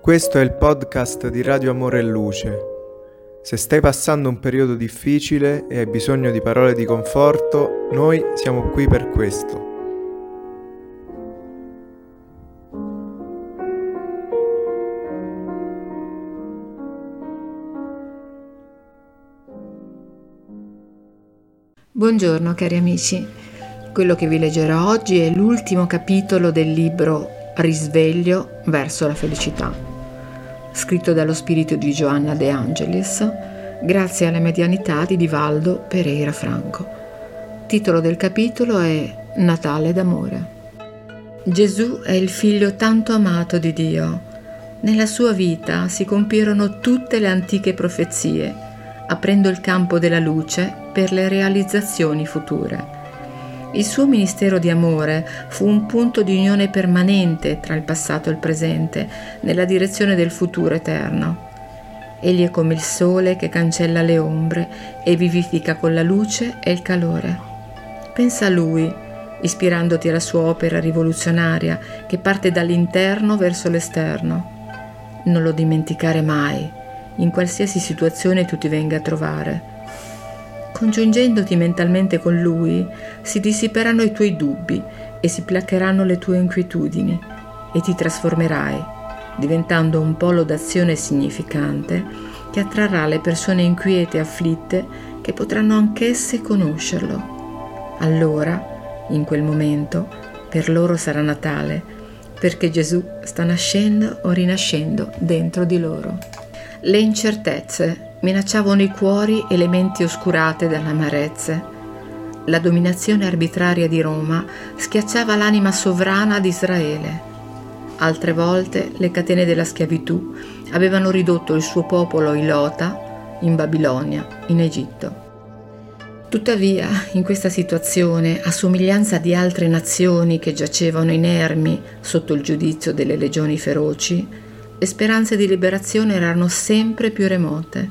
Questo è il podcast di Radio Amore e Luce. Se stai passando un periodo difficile e hai bisogno di parole di conforto, noi siamo qui per questo. Buongiorno cari amici, quello che vi leggerò oggi è l'ultimo capitolo del libro Risveglio verso la felicità scritto dallo spirito di Giovanna De Angelis, grazie alla medianità di Divaldo Pereira Franco. Titolo del capitolo è Natale d'amore. Gesù è il figlio tanto amato di Dio. Nella sua vita si compirono tutte le antiche profezie, aprendo il campo della luce per le realizzazioni future. Il suo ministero di amore fu un punto di unione permanente tra il passato e il presente, nella direzione del futuro eterno. Egli è come il sole che cancella le ombre e vivifica con la luce e il calore. Pensa a lui, ispirandoti alla sua opera rivoluzionaria che parte dall'interno verso l'esterno. Non lo dimenticare mai, in qualsiasi situazione tu ti venga a trovare Congiungendoti mentalmente con lui, si dissiperanno i tuoi dubbi e si placheranno le tue inquietudini e ti trasformerai, diventando un polo d'azione significante che attrarrà le persone inquiete e afflitte che potranno anch'esse conoscerlo. Allora, in quel momento, per loro sarà Natale, perché Gesù sta nascendo o rinascendo dentro di loro. Le incertezze minacciavano i cuori e le menti oscurate dall'amarezze. La dominazione arbitraria di Roma schiacciava l'anima sovrana di Israele. Altre volte le catene della schiavitù avevano ridotto il suo popolo ilota in Babilonia, in Egitto. Tuttavia, in questa situazione, a somiglianza di altre nazioni che giacevano inermi sotto il giudizio delle legioni feroci, le speranze di liberazione erano sempre più remote.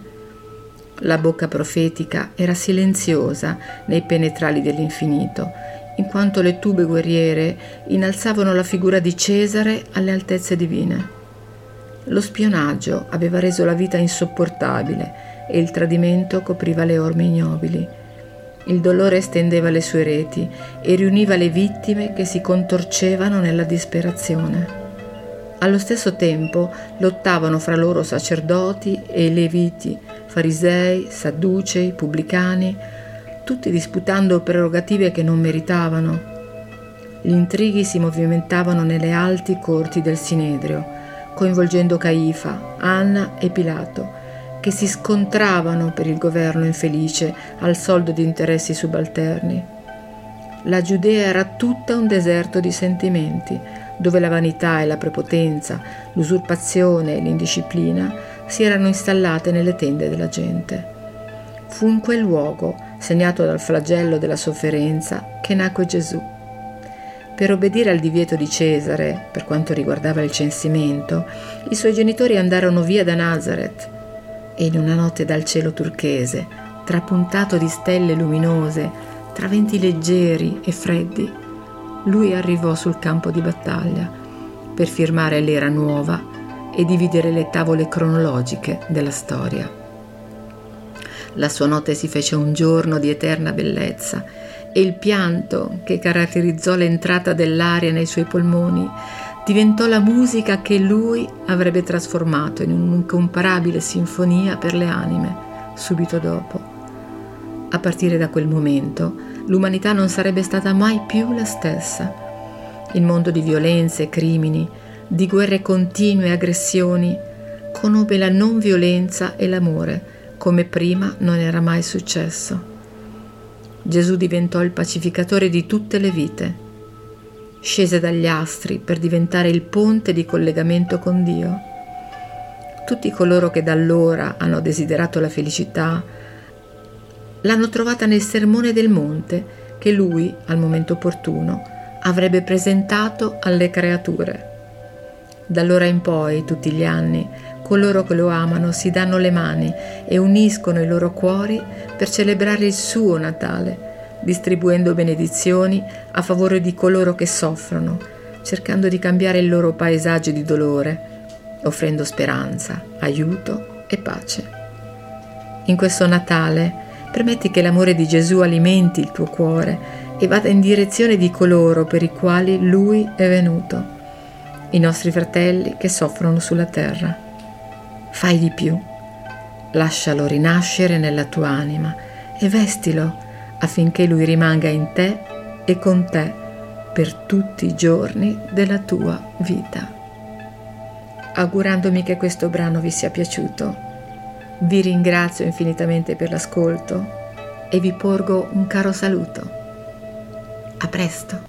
La bocca profetica era silenziosa nei penetrali dell'infinito, in quanto le tube guerriere innalzavano la figura di Cesare alle altezze divine. Lo spionaggio aveva reso la vita insopportabile e il tradimento copriva le orme ignobili. Il dolore estendeva le sue reti e riuniva le vittime che si contorcevano nella disperazione. Allo stesso tempo lottavano fra loro sacerdoti e leviti, farisei, sadducei, pubblicani, tutti disputando prerogative che non meritavano. Gli intrighi si movimentavano nelle alti corti del Sinedrio, coinvolgendo Caifa, Anna e Pilato, che si scontravano per il governo infelice al soldo di interessi subalterni. La Giudea era tutta un deserto di sentimenti, dove la vanità e la prepotenza, l'usurpazione e l'indisciplina si erano installate nelle tende della gente. Fu in quel luogo, segnato dal flagello della sofferenza, che nacque Gesù. Per obbedire al divieto di Cesare, per quanto riguardava il censimento, i suoi genitori andarono via da Nazareth e in una notte dal cielo turchese, trapuntato di stelle luminose, tra venti leggeri e freddi, lui arrivò sul campo di battaglia per firmare l'era nuova e dividere le tavole cronologiche della storia. La sua notte si fece un giorno di eterna bellezza e il pianto che caratterizzò l'entrata dell'aria nei suoi polmoni diventò la musica che lui avrebbe trasformato in un'incomparabile sinfonia per le anime subito dopo. A partire da quel momento l'umanità non sarebbe stata mai più la stessa. Il mondo di violenze e crimini di guerre continue e aggressioni, conobbe la non violenza e l'amore come prima non era mai successo. Gesù diventò il pacificatore di tutte le vite. Scese dagli astri per diventare il ponte di collegamento con Dio. Tutti coloro che da allora hanno desiderato la felicità l'hanno trovata nel sermone del monte che lui, al momento opportuno, avrebbe presentato alle creature. Da allora in poi, tutti gli anni, coloro che lo amano si danno le mani e uniscono i loro cuori per celebrare il suo Natale, distribuendo benedizioni a favore di coloro che soffrono, cercando di cambiare il loro paesaggio di dolore, offrendo speranza, aiuto e pace. In questo Natale permetti che l'amore di Gesù alimenti il tuo cuore e vada in direzione di coloro per i quali Lui è venuto, i nostri fratelli che soffrono sulla terra. Fai di più, lascialo rinascere nella tua anima e vestilo affinché Lui rimanga in te e con te per tutti i giorni della tua vita. Augurandomi che questo brano vi sia piaciuto, vi ringrazio infinitamente per l'ascolto e vi porgo un caro saluto. A presto!